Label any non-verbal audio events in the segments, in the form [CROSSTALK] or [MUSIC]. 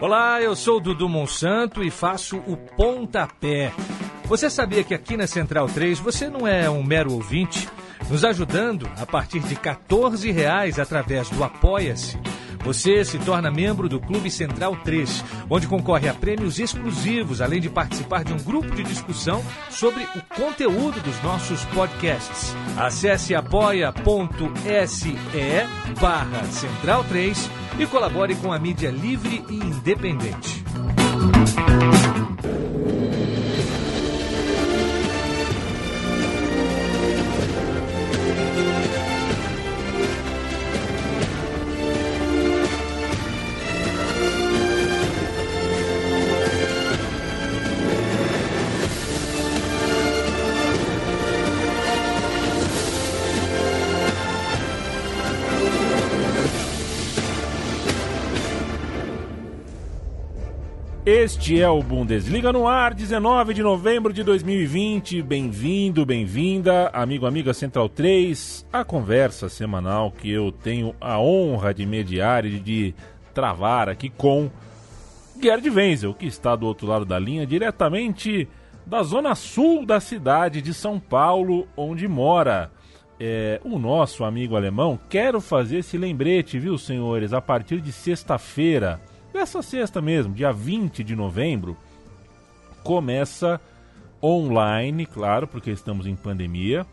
Olá, eu sou Dudu Monsanto e faço o Pontapé. Você sabia que aqui na Central 3 você não é um mero ouvinte? Nos ajudando a partir de 14 reais através do Apoia-se. Você se torna membro do Clube Central 3, onde concorre a prêmios exclusivos, além de participar de um grupo de discussão sobre o conteúdo dos nossos podcasts. Acesse apoia.se barra Central 3 e colabore com a mídia livre e independente. Este é o Bundesliga no ar, 19 de novembro de 2020. Bem-vindo, bem-vinda, amigo, amiga Central 3, a conversa semanal que eu tenho a honra de mediar e de travar aqui com Gerd Wenzel, que está do outro lado da linha, diretamente da zona sul da cidade de São Paulo, onde mora. É, o nosso amigo alemão, quero fazer esse lembrete, viu, senhores? A partir de sexta-feira Nessa sexta mesmo, dia 20 de novembro, começa online, claro, porque estamos em pandemia,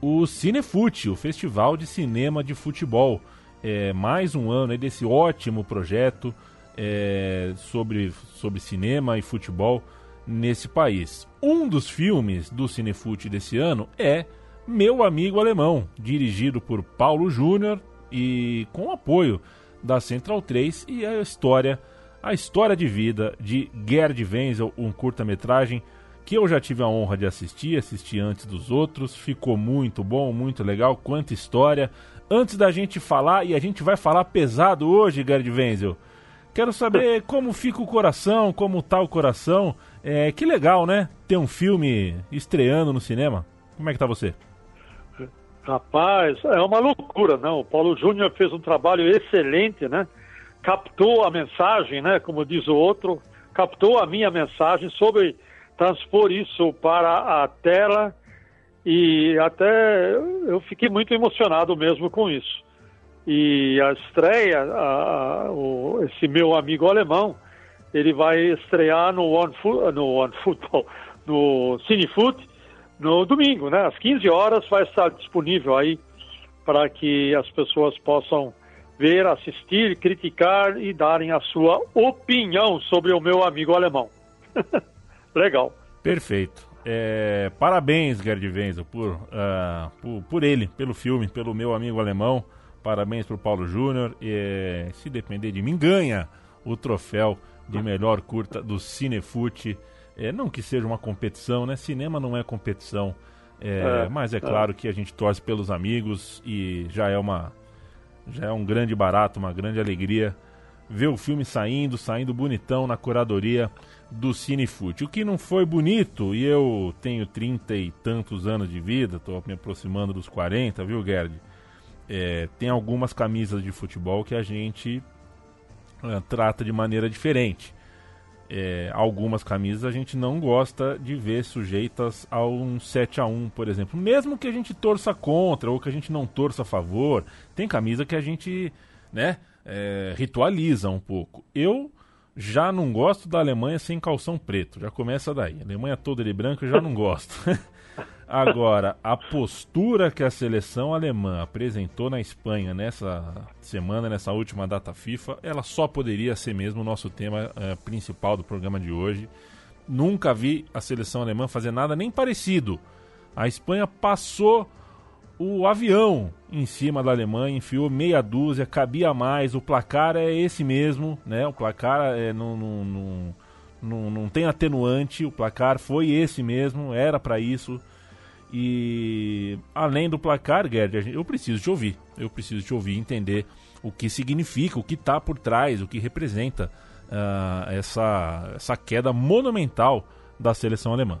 o Cinefute, o Festival de Cinema de Futebol. É, mais um ano desse ótimo projeto é, sobre, sobre cinema e futebol nesse país. Um dos filmes do Cinefute desse ano é Meu Amigo Alemão, dirigido por Paulo Júnior e com apoio da Central 3 e a história a história de vida de Gerd Wenzel, um curta-metragem que eu já tive a honra de assistir, assisti antes dos outros, ficou muito bom, muito legal, quanta história. Antes da gente falar, e a gente vai falar pesado hoje, Gerd Wenzel, quero saber [LAUGHS] como fica o coração, como tá o coração. É, que legal, né? Ter um filme estreando no cinema. Como é que tá você? Rapaz, é uma loucura, não? O Paulo Júnior fez um trabalho excelente, né? Captou a mensagem, né? Como diz o outro, captou a minha mensagem sobre transpor isso para a tela e até eu fiquei muito emocionado mesmo com isso. E a estreia, a, a, o, esse meu amigo alemão, ele vai estrear no One, no One Football, [LAUGHS] no Cinefoot, no domingo, né? Às 15 horas vai estar disponível aí para que as pessoas possam ver, assistir, criticar e darem a sua opinião sobre o meu amigo alemão. [LAUGHS] Legal. Perfeito. É, parabéns, Gerd Wenzel, por, uh, por, por, ele, pelo filme, pelo meu amigo alemão. Parabéns para o Paulo Júnior. Se depender de mim, ganha o troféu de melhor curta do Cinefute é, não que seja uma competição, né? Cinema não é competição. É, é, mas é, é claro que a gente torce pelos amigos e já é uma já é um grande barato, uma grande alegria ver o filme saindo, saindo bonitão na curadoria do Cinefute. O que não foi bonito, e eu tenho trinta e tantos anos de vida, estou me aproximando dos 40, viu, Gerd? É, tem algumas camisas de futebol que a gente é, trata de maneira diferente é, algumas camisas a gente não gosta de ver sujeitas a um 7 a 1 por exemplo. Mesmo que a gente torça contra ou que a gente não torça a favor, tem camisa que a gente né, é, ritualiza um pouco. Eu já não gosto da Alemanha sem calção preto, já começa daí. A Alemanha toda de branco eu já não gosto. [LAUGHS] Agora, a postura que a seleção alemã apresentou na Espanha nessa semana, nessa última data FIFA, ela só poderia ser mesmo o nosso tema é, principal do programa de hoje. Nunca vi a seleção alemã fazer nada nem parecido. A Espanha passou o avião em cima da Alemanha, enfiou meia dúzia, cabia mais, o placar é esse mesmo, né? O placar é, não, não, não, não, não tem atenuante, o placar foi esse mesmo, era para isso. E além do placar, Gerd, eu preciso te ouvir. Eu preciso te ouvir entender o que significa, o que está por trás, o que representa uh, essa, essa queda monumental da seleção alemã.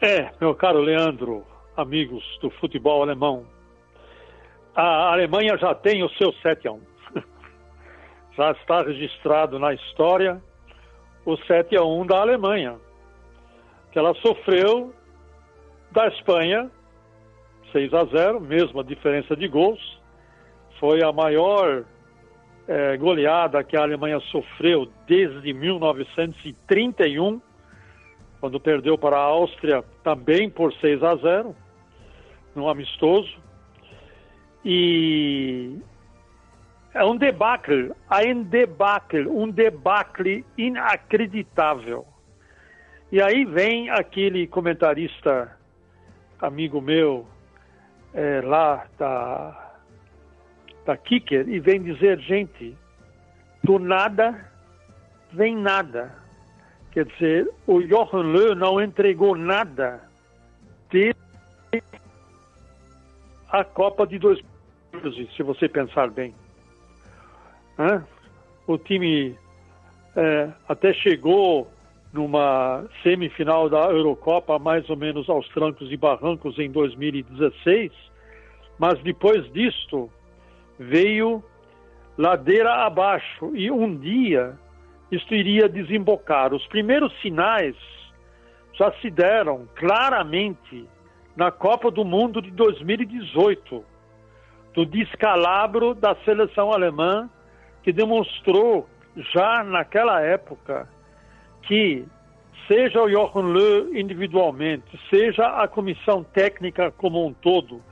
É, meu caro Leandro, amigos do futebol alemão, a Alemanha já tem o seu 7 a 1. [LAUGHS] já está registrado na história o 7 a 1 da Alemanha, que ela sofreu da Espanha 6 a 0, mesma diferença de gols. Foi a maior é, goleada que a Alemanha sofreu desde 1931, quando perdeu para a Áustria também por 6 a 0, no amistoso. E é um debacle, um debacle, um debacle inacreditável. E aí vem aquele comentarista, amigo meu, é, lá da, da Kicker, e vem dizer, gente, do nada vem nada. Quer dizer, o Johan Löw não entregou nada de a Copa de 2012, se você pensar bem. Né? O time é, até chegou numa semifinal da Eurocopa, mais ou menos aos trancos e barrancos em 2016, mas depois disto veio ladeira abaixo e um dia isto iria desembocar. Os primeiros sinais já se deram claramente na Copa do Mundo de 2018, do descalabro da seleção alemã, que demonstrou já naquela época que seja o Jochen Löw individualmente, seja a comissão técnica como um todo,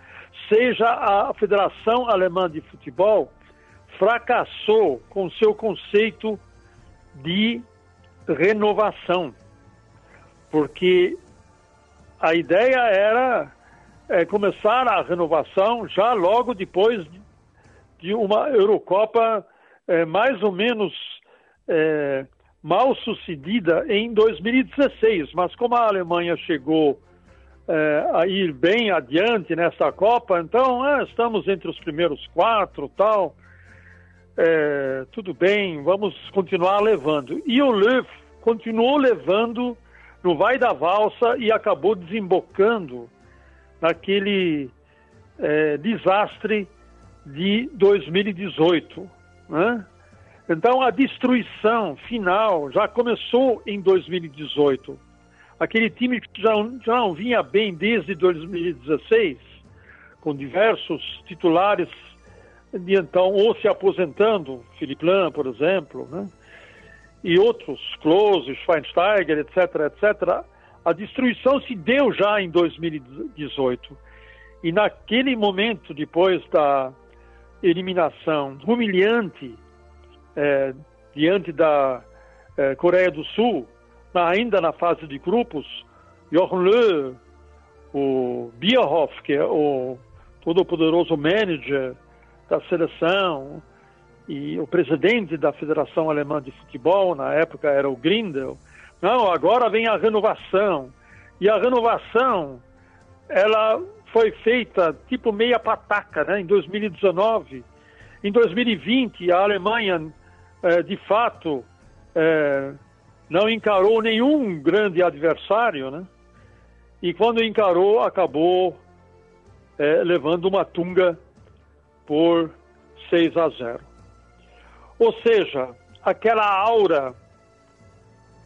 seja a Federação Alemã de Futebol, fracassou com seu conceito de renovação, porque a ideia era é, começar a renovação já logo depois de, uma Eurocopa é, mais ou menos é, mal sucedida em 2016, mas como a Alemanha chegou é, a ir bem adiante nessa Copa, então é, estamos entre os primeiros quatro, tal, é, tudo bem, vamos continuar levando. E o Löw continuou levando no vai da valsa e acabou desembocando naquele é, desastre de 2018, né? Então, a destruição final já começou em 2018. Aquele time que já, já não vinha bem desde 2016, com diversos titulares de então ou se aposentando, Felipe Lam, por exemplo, né? e outros, Klose, Schweinsteiger, etc., etc., a destruição se deu já em 2018. E naquele momento, depois da eliminação humilhante é, diante da é, Coreia do Sul, ainda na fase de grupos, Löw, o Bierhoff, que é o todo-poderoso manager da seleção, e o presidente da Federação Alemã de Futebol, na época era o Grindel, não, agora vem a renovação. E a renovação, ela foi feita tipo meia pataca, né, em 2019. Em 2020, a Alemanha é, de fato, é, não encarou nenhum grande adversário, né? E quando encarou, acabou é, levando uma tunga por 6 a 0. Ou seja, aquela aura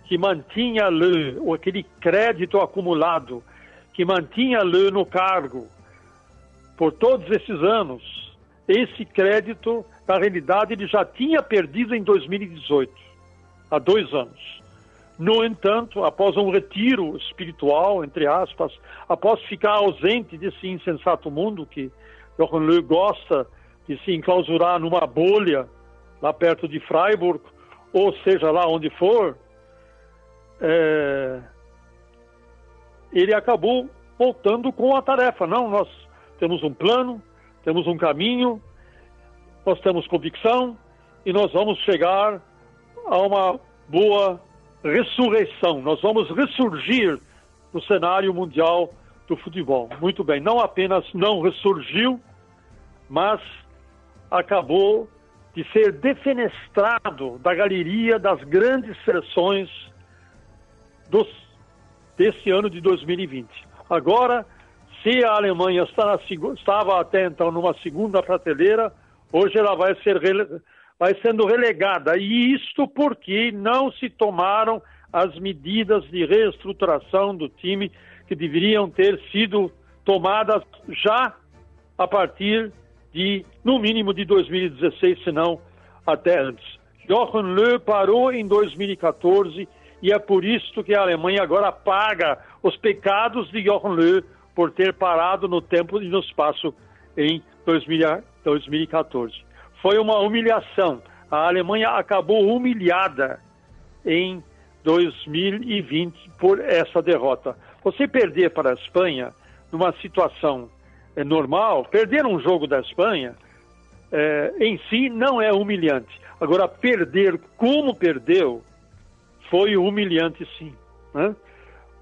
que mantinha Lê, ou aquele crédito acumulado que mantinha Lê no cargo por todos esses anos, esse crédito na realidade, ele já tinha perdido em 2018, há dois anos. No entanto, após um retiro espiritual, entre aspas, após ficar ausente desse insensato mundo que Jochen Löw gosta de se enclausurar numa bolha lá perto de Freiburg, ou seja lá onde for, é... ele acabou voltando com a tarefa. Não, nós temos um plano, temos um caminho, nós temos convicção e nós vamos chegar a uma boa ressurreição. Nós vamos ressurgir no cenário mundial do futebol. Muito bem, não apenas não ressurgiu, mas acabou de ser defenestrado da galeria das grandes seleções dos, desse ano de 2020. Agora Se a Alemanha está na, estava até então numa segunda prateleira, hoje ela vai, ser, vai sendo relegada. E isto porque não se tomaram as medidas de reestruturação do time que deveriam ter sido tomadas já a partir de, no mínimo, de 2016, se não até antes. Jochen Löw parou em 2014 e é por isso que a Alemanha agora paga os pecados de Jochen Löw por ter parado no tempo e no espaço em 2014. Foi uma humilhação. A Alemanha acabou humilhada em 2020 por essa derrota. Você perder para a Espanha numa situação é, normal, perder um jogo da Espanha é, em si não é humilhante. Agora, perder como perdeu foi humilhante, sim. Né?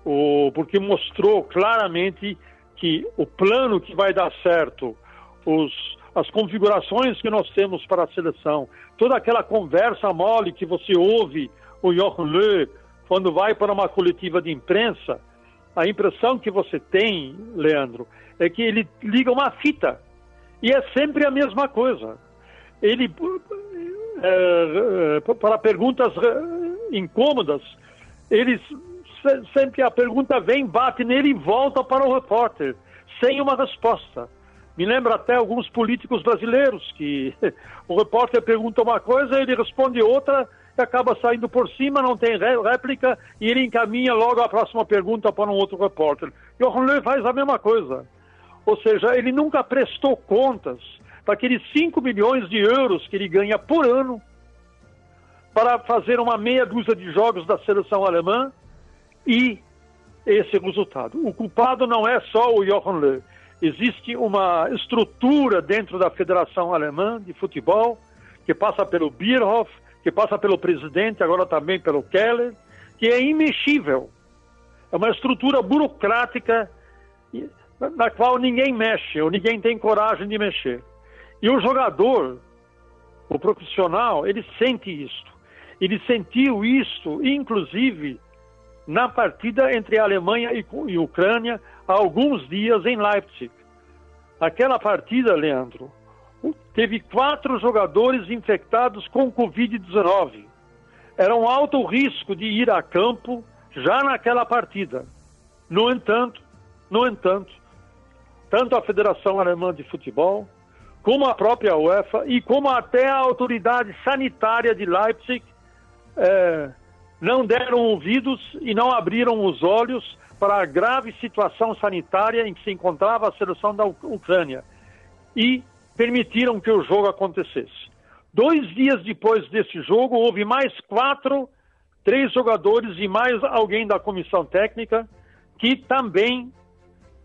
O, porque mostrou claramente que o plano que vai dar certo, os, as configurações que nós temos para a seleção, toda aquela conversa mole que você ouve o Löw quando vai para uma coletiva de imprensa, a impressão que você tem, Leandro, é que ele liga uma fita e é sempre a mesma coisa. Ele, é, para perguntas incômodas, ele sempre a pergunta vem, bate nele e volta para o repórter, sem uma resposta. Me lembra até alguns políticos brasileiros que [LAUGHS] o repórter pergunta uma coisa, ele responde outra acaba saindo por cima, não tem réplica e ele encaminha logo a próxima pergunta para um outro repórter. Johan Löw faz a mesma coisa. Ou seja, ele nunca prestou contas para aqueles 5 milhões de euros que ele ganha por ano para fazer uma meia dúzia de jogos da seleção alemã e esse resultado. O culpado não é só o Johan Löw. Existe uma estrutura dentro da Federação Alemã de Futebol que passa pelo Bierhoff, que passa pelo presidente, agora também pelo Keller, que é imexível. É uma estrutura burocrática na qual ninguém mexe, ou ninguém tem coragem de mexer. E o jogador, o profissional, ele sente isto. Ele sentiu isto, inclusive, na partida entre a Alemanha e Ucrânia, há alguns dias em Leipzig. Aquela partida, Leandro, teve quatro jogadores infectados com Covid-19. Era um alto risco de ir a campo já naquela partida. No entanto, no entanto, tanto a Federação Alemã de Futebol, como a própria UEFA e como até a autoridade sanitária de Leipzig é, não deram ouvidos e não abriram os olhos para a grave situação sanitária em que se encontrava a seleção da Ucrânia. E permitiram que o jogo acontecesse. Dois dias depois desse jogo, houve mais quatro, três jogadores e mais alguém da comissão técnica que também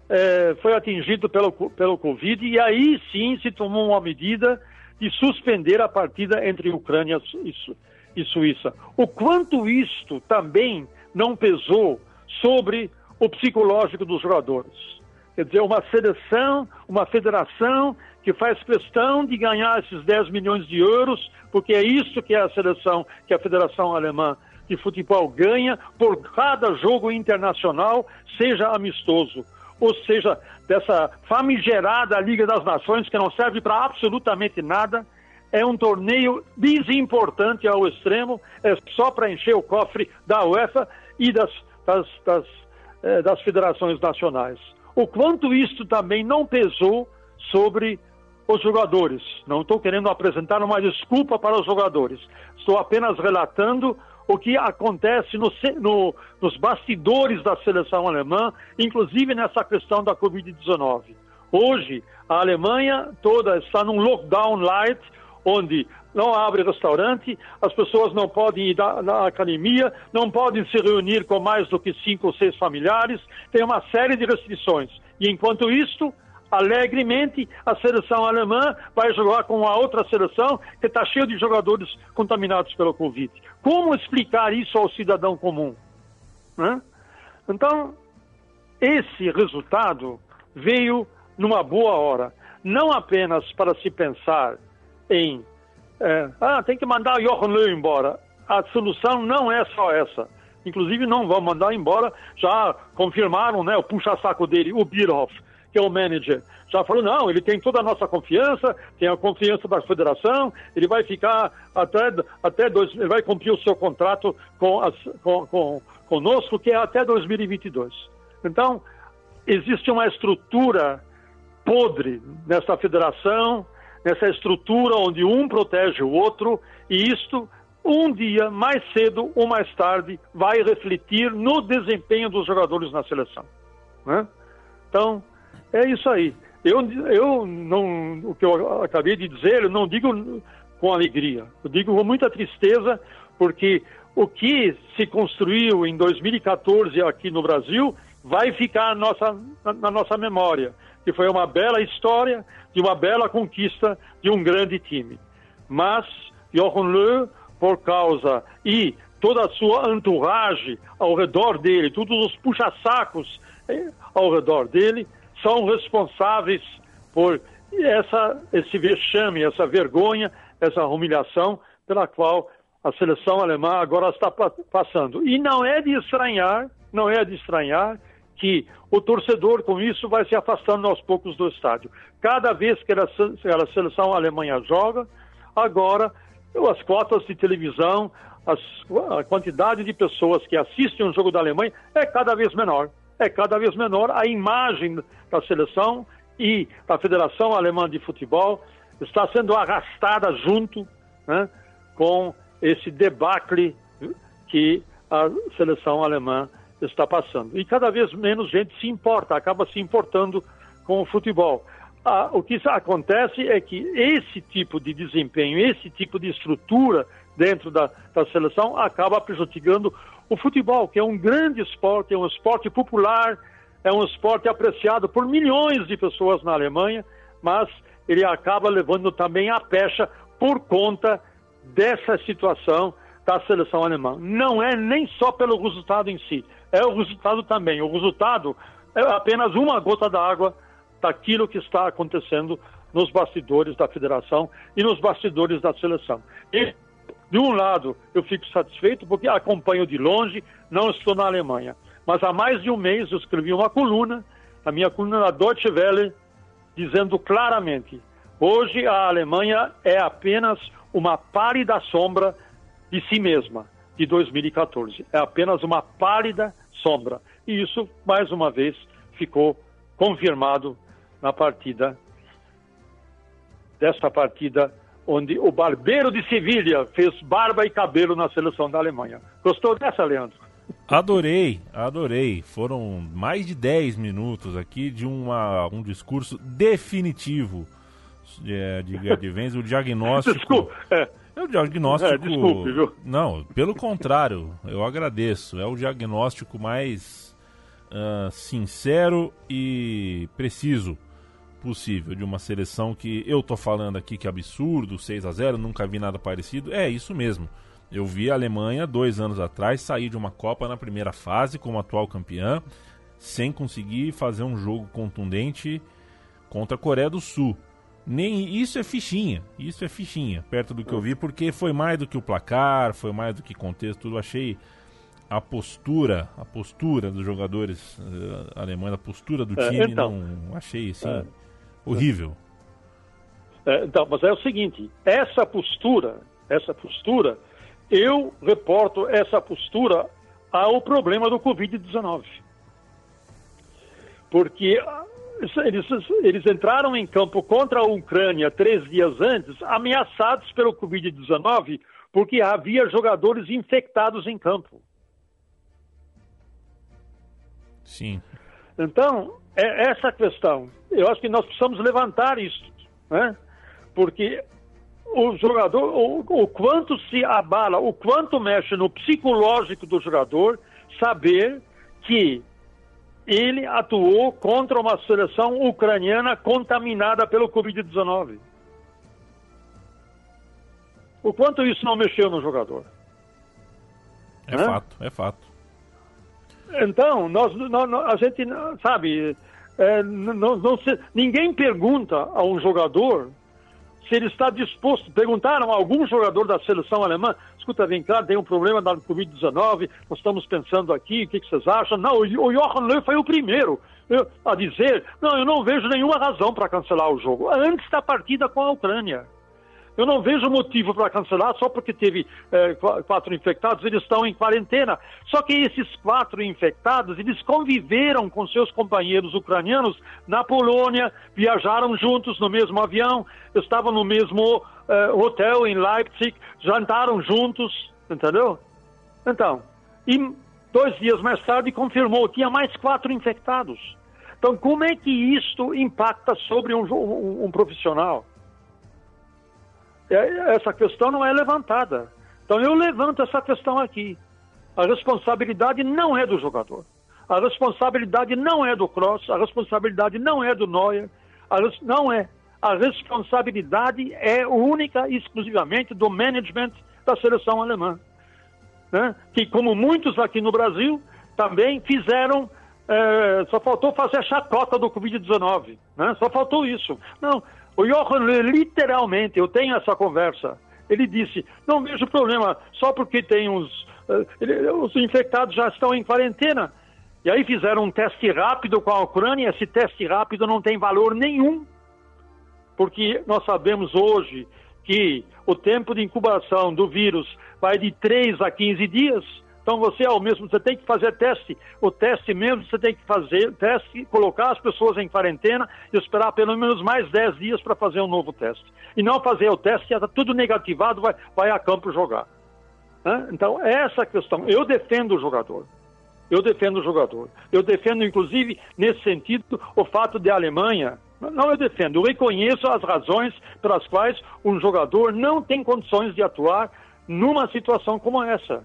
é, foi atingido pelo, pelo Covid, e aí sim se tomou uma medida de suspender a partida entre Ucrânia e, e Suíça. O quanto isto também não pesou sobre o psicológico dos jogadores. Quer dizer, uma seleção, uma federação que faz questão de ganhar esses 10 milhões de euros, porque é isso que é a seleção, que a Federação Alemã de Futebol ganha por cada jogo internacional, seja amistoso, ou seja, dessa famigerada Liga das Nações, que não serve para absolutamente nada, é um torneio desimportante ao extremo, é só para encher o cofre da UEFA e das, das, das, eh, das federações nacionais. O quanto isto também não pesou sobre os jogadores. Não estou querendo apresentar uma desculpa para os jogadores. Estou apenas relatando o que acontece no, no, nos bastidores da seleção alemã, inclusive nessa questão da Covid-19. Hoje, a Alemanha toda está num lockdown light, onde não abre restaurante, as pessoas não podem ir na academia, não podem se reunir com mais do que cinco ou seis familiares, tem uma série de restrições. E enquanto isso, alegremente a seleção alemã vai jogar com a outra seleção que está cheia de jogadores contaminados pelo Covid. Como explicar isso ao cidadão comum? Né? Então, esse resultado veio numa boa hora, não apenas para se pensar em é, ah, tem que mandar Johan Löw embora. A solução não é só essa. Inclusive, não vão mandar embora, já confirmaram né, o puxa-saco dele, o Bierhoff que é o manager, já falou, não, ele tem toda a nossa confiança, tem a confiança da federação, ele vai ficar até, até dois, ele vai cumprir o seu contrato com, as, com, com conosco, que é até 2022. Então, existe uma estrutura podre nessa federação, nessa estrutura onde um protege o outro, e isto, um dia, mais cedo ou mais tarde, vai refletir no desempenho dos jogadores na seleção. Né? Então, é isso aí. Eu, eu não, o que eu acabei de dizer, eu não digo com alegria, eu digo com muita tristeza, porque o que se construiu em 2014 aqui no Brasil vai ficar nossa, na, na nossa memória, que foi uma bela história de uma bela conquista de um grande time. Mas Jochen Löw, por causa e toda a sua entourage ao redor dele, todos os puxa-sacos eh, ao redor dele, são responsáveis por essa, esse vexame, essa vergonha, essa humilhação pela qual a seleção alemã agora está passando. E não é de estranhar, não é de estranhar que o torcedor com isso vai se afastando aos poucos do estádio. Cada vez que a, seleção alemã joga, agora as cotas de televisão, as, a quantidade de pessoas que assistem um jogo da Alemanha é cada vez menor. É cada vez menor a imagem da seleção e da Federação Alemã de Futebol está sendo arrastada junto né, com esse debacle que a seleção alemã está passando. E cada vez menos gente se importa, acaba se importando com o futebol. Ah, o que acontece é que esse tipo de desempenho, esse tipo de estrutura dentro da, da seleção acaba prejudicando o futebol, que é um grande esporte, é um esporte popular, é um esporte apreciado por milhões de pessoas na Alemanha, mas ele acaba levando também a pecha por conta dessa situação da seleção alemã. Não é nem só pelo resultado em si, é o resultado também. O resultado é apenas uma gota d'água daquilo que está acontecendo nos bastidores da federação e nos bastidores da seleção. E, de um lado, eu fico satisfeito porque acompanho de longe, não estou na Alemanha. Mas há mais de um mês eu escrevi uma coluna, a minha coluna na Deutsche Welle, dizendo claramente: hoje a Alemanha é apenas uma pálida sombra de si mesma, de 2014. É apenas uma pálida sombra. E isso, mais uma vez, ficou confirmado na partida, desta partida, onde o barbeiro de Sevilha fez barba e cabelo na seleção da Alemanha. Gostou dessa, Leandro? Adorei, adorei. Foram mais de 10 minutos aqui de uma, um discurso definitivo de, de [LAUGHS] Gerd Wenz, o diagnóstico. Desculpa, é. É o diagnóstico. É, desculpe, viu? Não, pelo contrário, eu agradeço. É o diagnóstico mais uh, sincero e preciso possível de uma seleção que eu tô falando aqui que é absurdo, 6 a 0 nunca vi nada parecido. É isso mesmo. Eu vi a Alemanha dois anos atrás sair de uma Copa na primeira fase como atual campeã, sem conseguir fazer um jogo contundente contra a Coreia do Sul nem isso é fichinha, isso é fichinha, perto do que eu vi, porque foi mais do que o placar, foi mais do que contexto, tudo achei a postura, a postura dos jogadores uh, alemães, a postura do é, time, então, não achei assim é, horrível. É, então, mas é o seguinte, essa postura, essa postura, eu reporto essa postura ao problema do Covid-19. Porque eles, eles entraram em campo contra a Ucrânia três dias antes, ameaçados pelo Covid-19, porque havia jogadores infectados em campo. Sim. Então, é essa questão. Eu acho que nós precisamos levantar isso, né? Porque o jogador, o, o quanto se abala, o quanto mexe no psicológico do jogador, saber que ele atuou contra uma seleção ucraniana contaminada pelo Covid-19. O quanto isso não mexeu no jogador? É Hã? fato, é fato. Então, nós, nós a gente sabe, é, não, não se, ninguém pergunta a um jogador se ele está disposto. Perguntaram a algum jogador da seleção alemã: escuta, vem cá, tem um problema da Covid-19, nós estamos pensando aqui, o que, que vocês acham? Não, o Johan Löw foi o primeiro a dizer: não, eu não vejo nenhuma razão para cancelar o jogo, antes da partida com a Ucrânia. Eu não vejo motivo para cancelar só porque teve é, quatro infectados, eles estão em quarentena. Só que esses quatro infectados, eles conviveram com seus companheiros ucranianos na Polônia, viajaram juntos no mesmo avião, estavam no mesmo é, hotel em Leipzig, jantaram juntos, entendeu? Então, e dois dias mais tarde confirmou, tinha mais quatro infectados. Então, como é que isto impacta sobre um, um, um profissional? É, essa questão não é levantada. Então eu levanto essa questão aqui. A responsabilidade não é do jogador. A responsabilidade não é do Cross, a responsabilidade não é do Neuer, res... não é. A responsabilidade é única e exclusivamente do management da seleção alemã. Né? Que, como muitos aqui no Brasil, também fizeram, é... só faltou fazer a chacota do Covid-19. Né? Só faltou isso. Não, o Johan, literalmente, eu tenho essa conversa. Ele disse: não vejo problema, só porque tem uns. Uh, ele, os infectados já estão em quarentena. E aí fizeram um teste rápido com a Ucrânia. Esse teste rápido não tem valor nenhum, porque nós sabemos hoje que o tempo de incubação do vírus vai de 3 a 15 dias. Então você ao mesmo você tem que fazer teste. O teste mesmo você tem que fazer teste, colocar as pessoas em quarentena e esperar pelo menos mais 10 dias para fazer um novo teste. E não fazer o teste, já está tudo negativado, vai, vai a campo jogar. Então, essa questão, eu defendo o jogador. Eu defendo o jogador. Eu defendo, inclusive, nesse sentido, o fato de a Alemanha. Não eu defendo, eu reconheço as razões pelas quais um jogador não tem condições de atuar numa situação como essa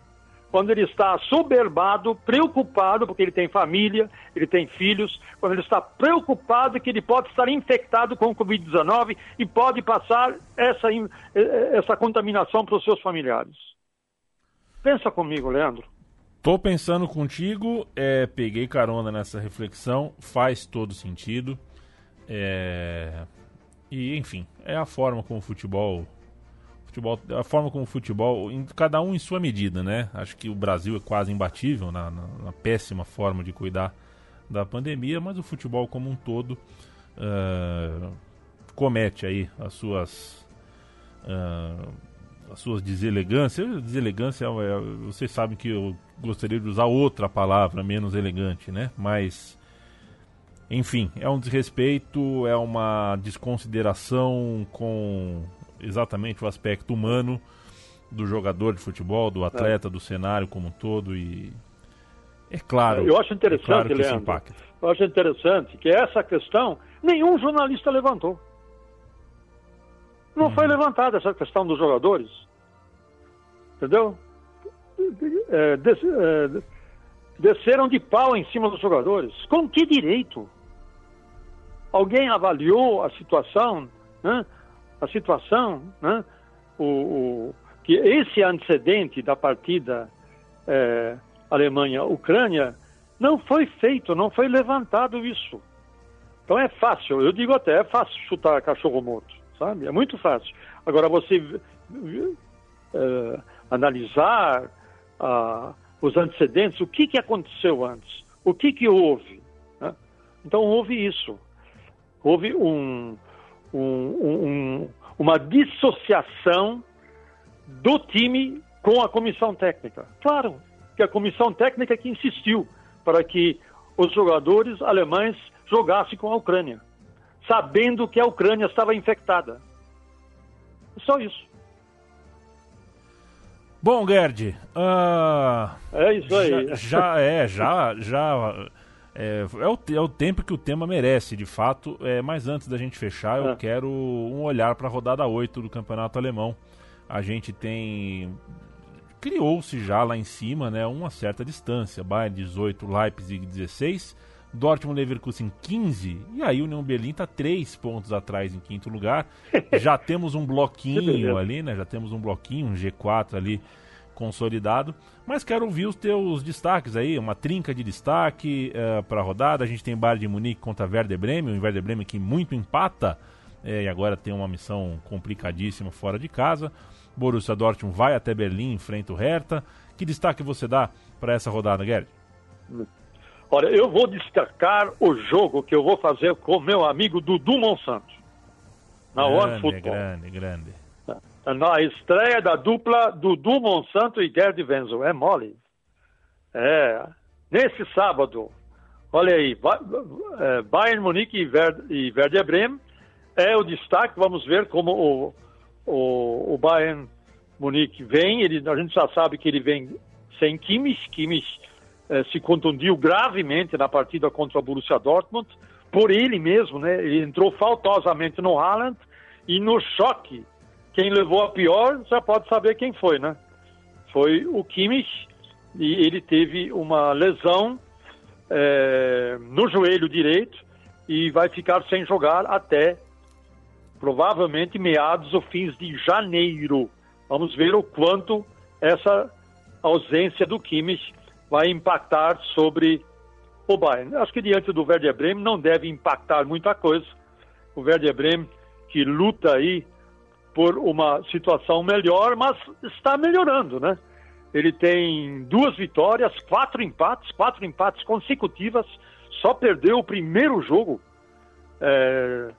quando ele está soberbado, preocupado, porque ele tem família, ele tem filhos, quando ele está preocupado que ele pode estar infectado com o Covid-19 e pode passar essa, essa contaminação para os seus familiares. Pensa comigo, Leandro. Tô pensando contigo, é, peguei carona nessa reflexão, faz todo sentido. É, e, enfim, é a forma como o futebol futebol, a forma como o futebol, em, cada um em sua medida, né? Acho que o Brasil é quase imbatível na, na, na péssima forma de cuidar da pandemia, mas o futebol como um todo uh, comete aí as suas uh, as suas deselegâncias. Deselegância, é, vocês sabem que eu gostaria de usar outra palavra menos elegante, né? Mas enfim, é um desrespeito, é uma desconsideração com exatamente o aspecto humano do jogador de futebol, do atleta, é. do cenário como um todo e é claro. Eu acho interessante, é claro que Leandro. Eu acho interessante que essa questão nenhum jornalista levantou. Não foi levantada essa questão dos jogadores. Entendeu? É, des, é, desceram de pau em cima dos jogadores. Com que direito? Alguém avaliou a situação? Né? A situação, né? o, o, que esse antecedente da partida é, Alemanha-Ucrânia não foi feito, não foi levantado isso. Então é fácil, eu digo até, é fácil chutar cachorro morto, sabe? É muito fácil. Agora você é, analisar ah, os antecedentes, o que, que aconteceu antes, o que, que houve. Né? Então houve isso. Houve um, um, um, uma dissociação do time com a comissão técnica. Claro que a comissão técnica que insistiu para que os jogadores alemães jogassem com a Ucrânia, sabendo que a Ucrânia estava infectada. Só isso. Bom, Gerd, uh, é isso aí. Já, já é, já, já é, é, o, é o tempo que o tema merece, de fato. É, mas antes da gente fechar, eu é. quero um olhar para a rodada 8 do Campeonato Alemão. A gente tem. Criou-se já lá em cima né, uma certa distância. Bayern 18, Leipzig 16, Dortmund Leverkusen 15. E aí o União Berlim está 3 pontos atrás em quinto lugar. [LAUGHS] já temos um bloquinho ali, né? Já temos um bloquinho, um G4 ali consolidado. Mas quero ouvir os teus destaques aí, uma trinca de destaque uh, eh, para a rodada. A gente tem Bayern de Munique contra Werder Bremen, o Werder Bremen que muito empata é, e agora tem uma missão complicadíssima fora de casa. Borussia Dortmund vai até Berlim, enfrenta o Hertha. Que destaque você dá para essa rodada, Gerd? Olha, eu vou destacar o jogo que eu vou fazer com meu amigo Dudu Monsanto. Na grande, One Football. Grande, grande. Na estreia da dupla Dudu Monsanto e Gerd Wenzel. É mole. É. Nesse sábado, olha aí, é, Bayern Munique e Werder Bremen é o destaque. Vamos ver como o, o, o Bayern Munique vem. Ele, a gente já sabe que ele vem sem Kimmich. Kimmich eh, se contundiu gravemente na partida contra o Borussia Dortmund. Por ele mesmo, né? Ele entrou faltosamente no Haaland e no choque. Quem levou a pior já pode saber quem foi, né? Foi o Kimmich e ele teve uma lesão eh, no joelho direito e vai ficar sem jogar até provavelmente meados ou fins de janeiro. Vamos ver o quanto essa ausência do Kimmich vai impactar sobre o Bayern. Acho que diante do Werder Bremen não deve impactar muita coisa. O Werder Bremen que luta aí por uma situação melhor, mas está melhorando, né? Ele tem duas vitórias, quatro empates, quatro empates consecutivas, só perdeu o primeiro jogo. É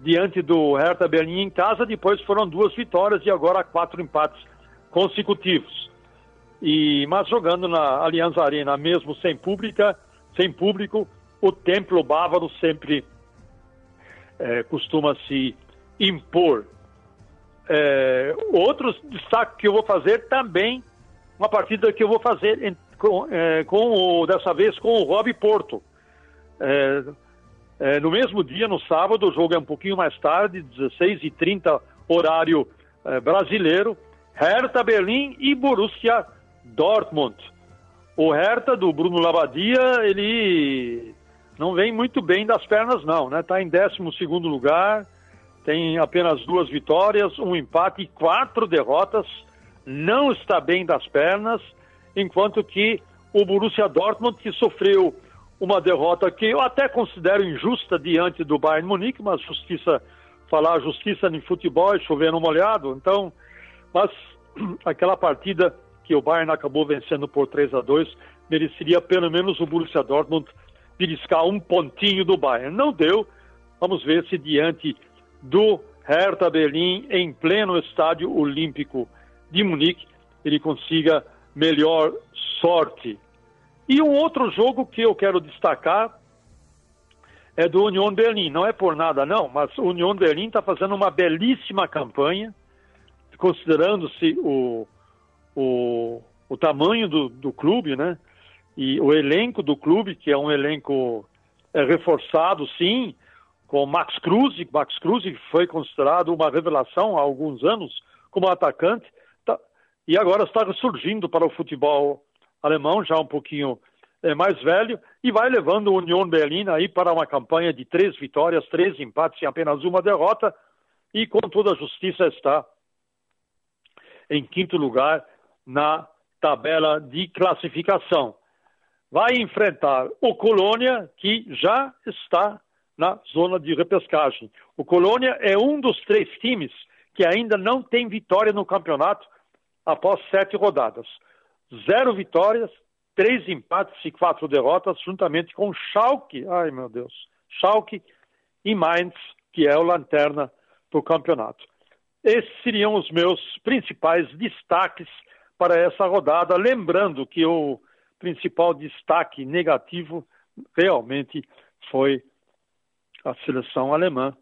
diante do Hertha Berlim em casa, depois foram duas vitórias e agora quatro empates consecutivos. E mas jogando na Allianz Arena, mesmo sem pública, sem público, o templo bávaro sempre é, costuma se impor. É, outro destaque que eu vou fazer também, uma partida que eu vou fazer em, com, é, com o, dessa vez com o Rob Porto. É, é, no mesmo dia, no sábado, o jogo é um pouquinho mais tarde, 16h30, horário é, brasileiro. Hertha Berlim e Borussia Dortmund. O Hertha do Bruno Labadia, ele não vem muito bem das pernas, não, né? Está em 12 lugar, tem apenas duas vitórias, um empate e quatro derrotas. Não está bem das pernas, enquanto que o Borussia Dortmund, que sofreu uma derrota que eu até considero injusta diante do Bayern Munique, mas justiça, falar justiça em futebol é chover no molhado, então, mas [CLEARS THROAT] aquela partida que o Bayern acabou vencendo por 3 a 2 mereceria pelo menos o Borussia Dortmund beliscar um pontinho do Bayern. Não deu, vamos ver se diante do Hertha Berlim, em pleno estádio olímpico de Munique, ele consiga melhor sorte. E um outro jogo que eu quero destacar é do Union Berlim. Não é por nada, não, mas o Union Berlim está fazendo uma belíssima campanha, considerando-se o, o, o tamanho do, do clube, né? E o elenco do clube, que é um elenco é, reforçado, sim, com Max Cruz, Max Cruz foi considerado uma revelação há alguns anos como atacante, tá, e agora está surgindo para o futebol alemão, já um pouquinho é, mais velho, e vai levando o Union Berlin aí para uma campanha de três vitórias, três empates e apenas uma derrota, e com toda a justiça está em quinto lugar na tabela de classificação. Vai enfrentar o Colônia, que já está na zona de repescagem. O Colônia é um dos três times que ainda não tem vitória no campeonato após sete rodadas zero vitórias, três empates e quatro derrotas, juntamente com Schalke, ai meu Deus, Schalke e Mainz, que é o lanterna do campeonato. Esses seriam os meus principais destaques para essa rodada, lembrando que o principal destaque negativo realmente foi a seleção alemã,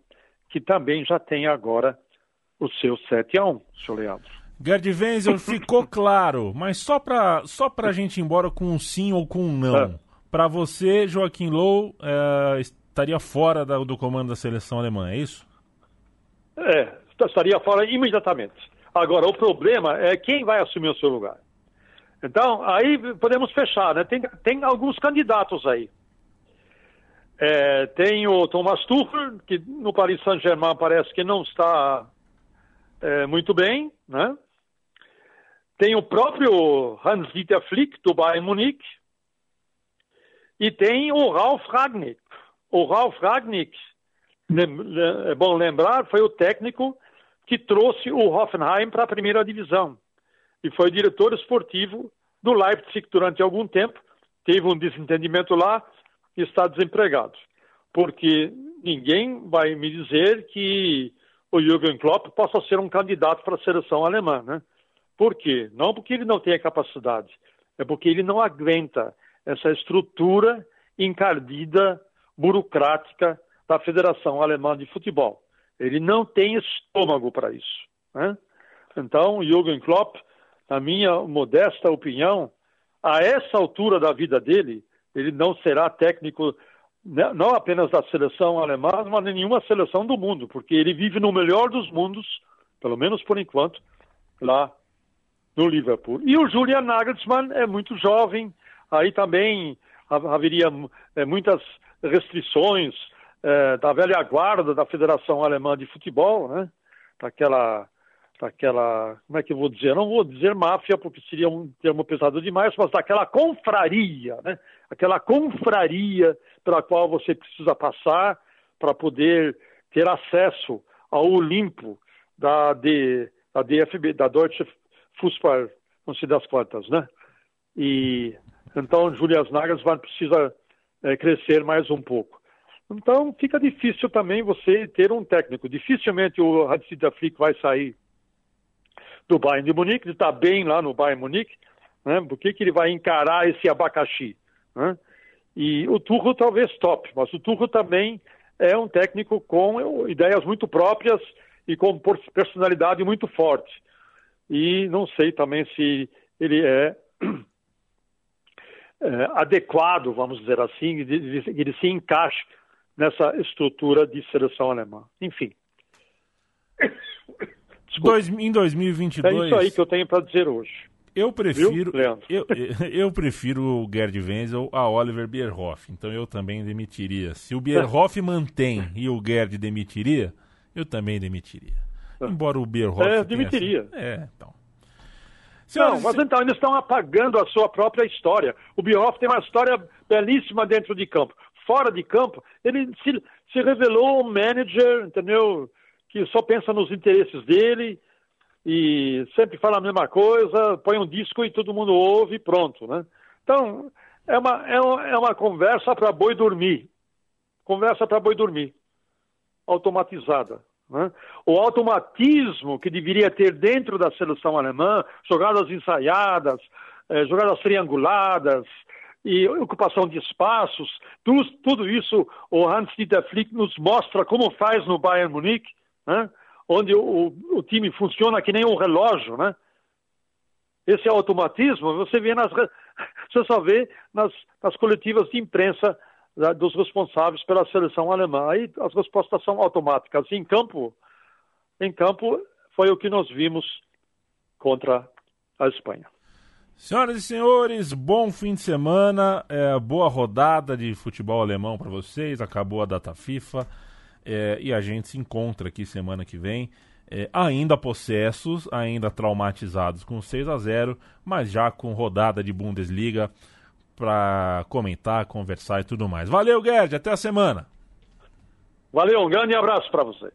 que também já tem agora o seu 7 a 1, seu Leandro. Gerd Wenzel, ficou [LAUGHS] claro, mas só para só a gente ir embora com um sim ou com um não. É. Para você, Joaquim Low é, estaria fora da, do comando da seleção alemã, é isso? É, estaria fora imediatamente. Agora, o problema é quem vai assumir o seu lugar. Então, aí podemos fechar, né? Tem, tem alguns candidatos aí. É, tem o Thomas Tuchel, que no Paris Saint-Germain parece que não está é, muito bem, né? Tem o próprio Hans-Dieter Flick, do Bayern Munique, e tem o Ralf Ragnick. O Ralf Ragnick é bom lembrar, foi o técnico que trouxe o Hoffenheim para a primeira divisão e foi diretor esportivo do Leipzig durante algum tempo. Teve um desentendimento lá está desempregado. Porque ninguém vai me dizer que o Jürgen Klopp possa ser um candidato para a seleção alemã, né? Por quê? Não porque ele não tenha capacidade, é porque ele não aguenta essa estrutura encardida, burocrática da Federação Alemã de Futebol. Ele não tem estômago para isso. Né? Então, Jürgen Klopp, na minha modesta opinião, a essa altura da vida dele, ele não será técnico né, não apenas da seleção alemã, mas de nenhuma seleção do mundo, porque ele vive no melhor dos mundos, pelo menos por enquanto, lá no Liverpool. E o Julian Nagelsmann é muito jovem, aí também haveria é, muitas restrições é, da velha guarda da Federação Alemã de Futebol, né? daquela, daquela, como é que eu vou dizer? Não vou dizer máfia porque seria um termo pesado demais, mas daquela confraria, né? Aquela confraria pela qual você precisa passar para poder ter acesso ao Olimpo da, da DFB, da Deutsche Fußball, não sei das quantas, né? E então Julias Nagelsmann precisa é, crescer mais um pouco. Então fica difícil também você ter um técnico. Dificilmente o Hans-Dieter Flick vai sair do Bayern de Munique, ele está bem lá no Bayern Munique, né? Por que, que ele vai encarar esse abacaxi? Né? E o Turro talvez top, mas o Turro também é um técnico com ideias muito próprias e com personalidade muito forte. E não sei também se ele é [CLEARS THROAT] é, adequado, vamos dizer assim, ele se encaixe nessa estrutura de seleção alemã. Enfim. Dois, em 2022. É isso aí que eu tenho para dizer hoje. Eu prefiro, eu, [LAUGHS] [LAUGHS] eu, prefiro o Gerd Wenzel a Oliver Bierhoff, então eu também demitiria. Se o Bierhoff [LAUGHS] mantém e o Gerd demitiria, eu também demitiria. É. Embora o Bierhoff. É, demitiria. É, então. Senhores, não, mas então eles estão apagando a sua própria história. O Bierhoff tem uma história belíssima dentro de campo. Fora de campo, ele se, se revelou um manager, entendeu? Que só pensa nos interesses dele e sempre fala a mesma coisa, põe um disco e todo mundo ouve e pronto, né? Então, é uma, é uma, é uma conversa para boi dormir. Conversa para boi dormir. Automatizada. Né? O automatismo que deveria ter dentro da seleção alemã, jogadas ensaiadas, eh, jogadas trianguladas e ocupação de espaços, tudo, tudo isso o Hans-Dieter Flick nos mostra como faz no Bayern Munique, né? Onde o, o, time funciona que nem um relógio. Né? Esse automatismo você vê nas, [LAUGHS] você só vê nas, nas coletivas de imprensa dos responsáveis pela seleção alemã. Aí as respostas são automáticas. Em campo, em campo foi o que nós vimos contra a Espanha. Senhoras e senhores, bom fim de semana, é, boa rodada de futebol alemão para vocês. Acabou a data FIFA é, e a gente se encontra aqui semana que vem. É, ainda possessos, ainda traumatizados com 6 a 0 mas já com rodada de Bundesliga para comentar, conversar e tudo mais. Valeu, Gerd, até a semana. Valeu, um grande abraço para você.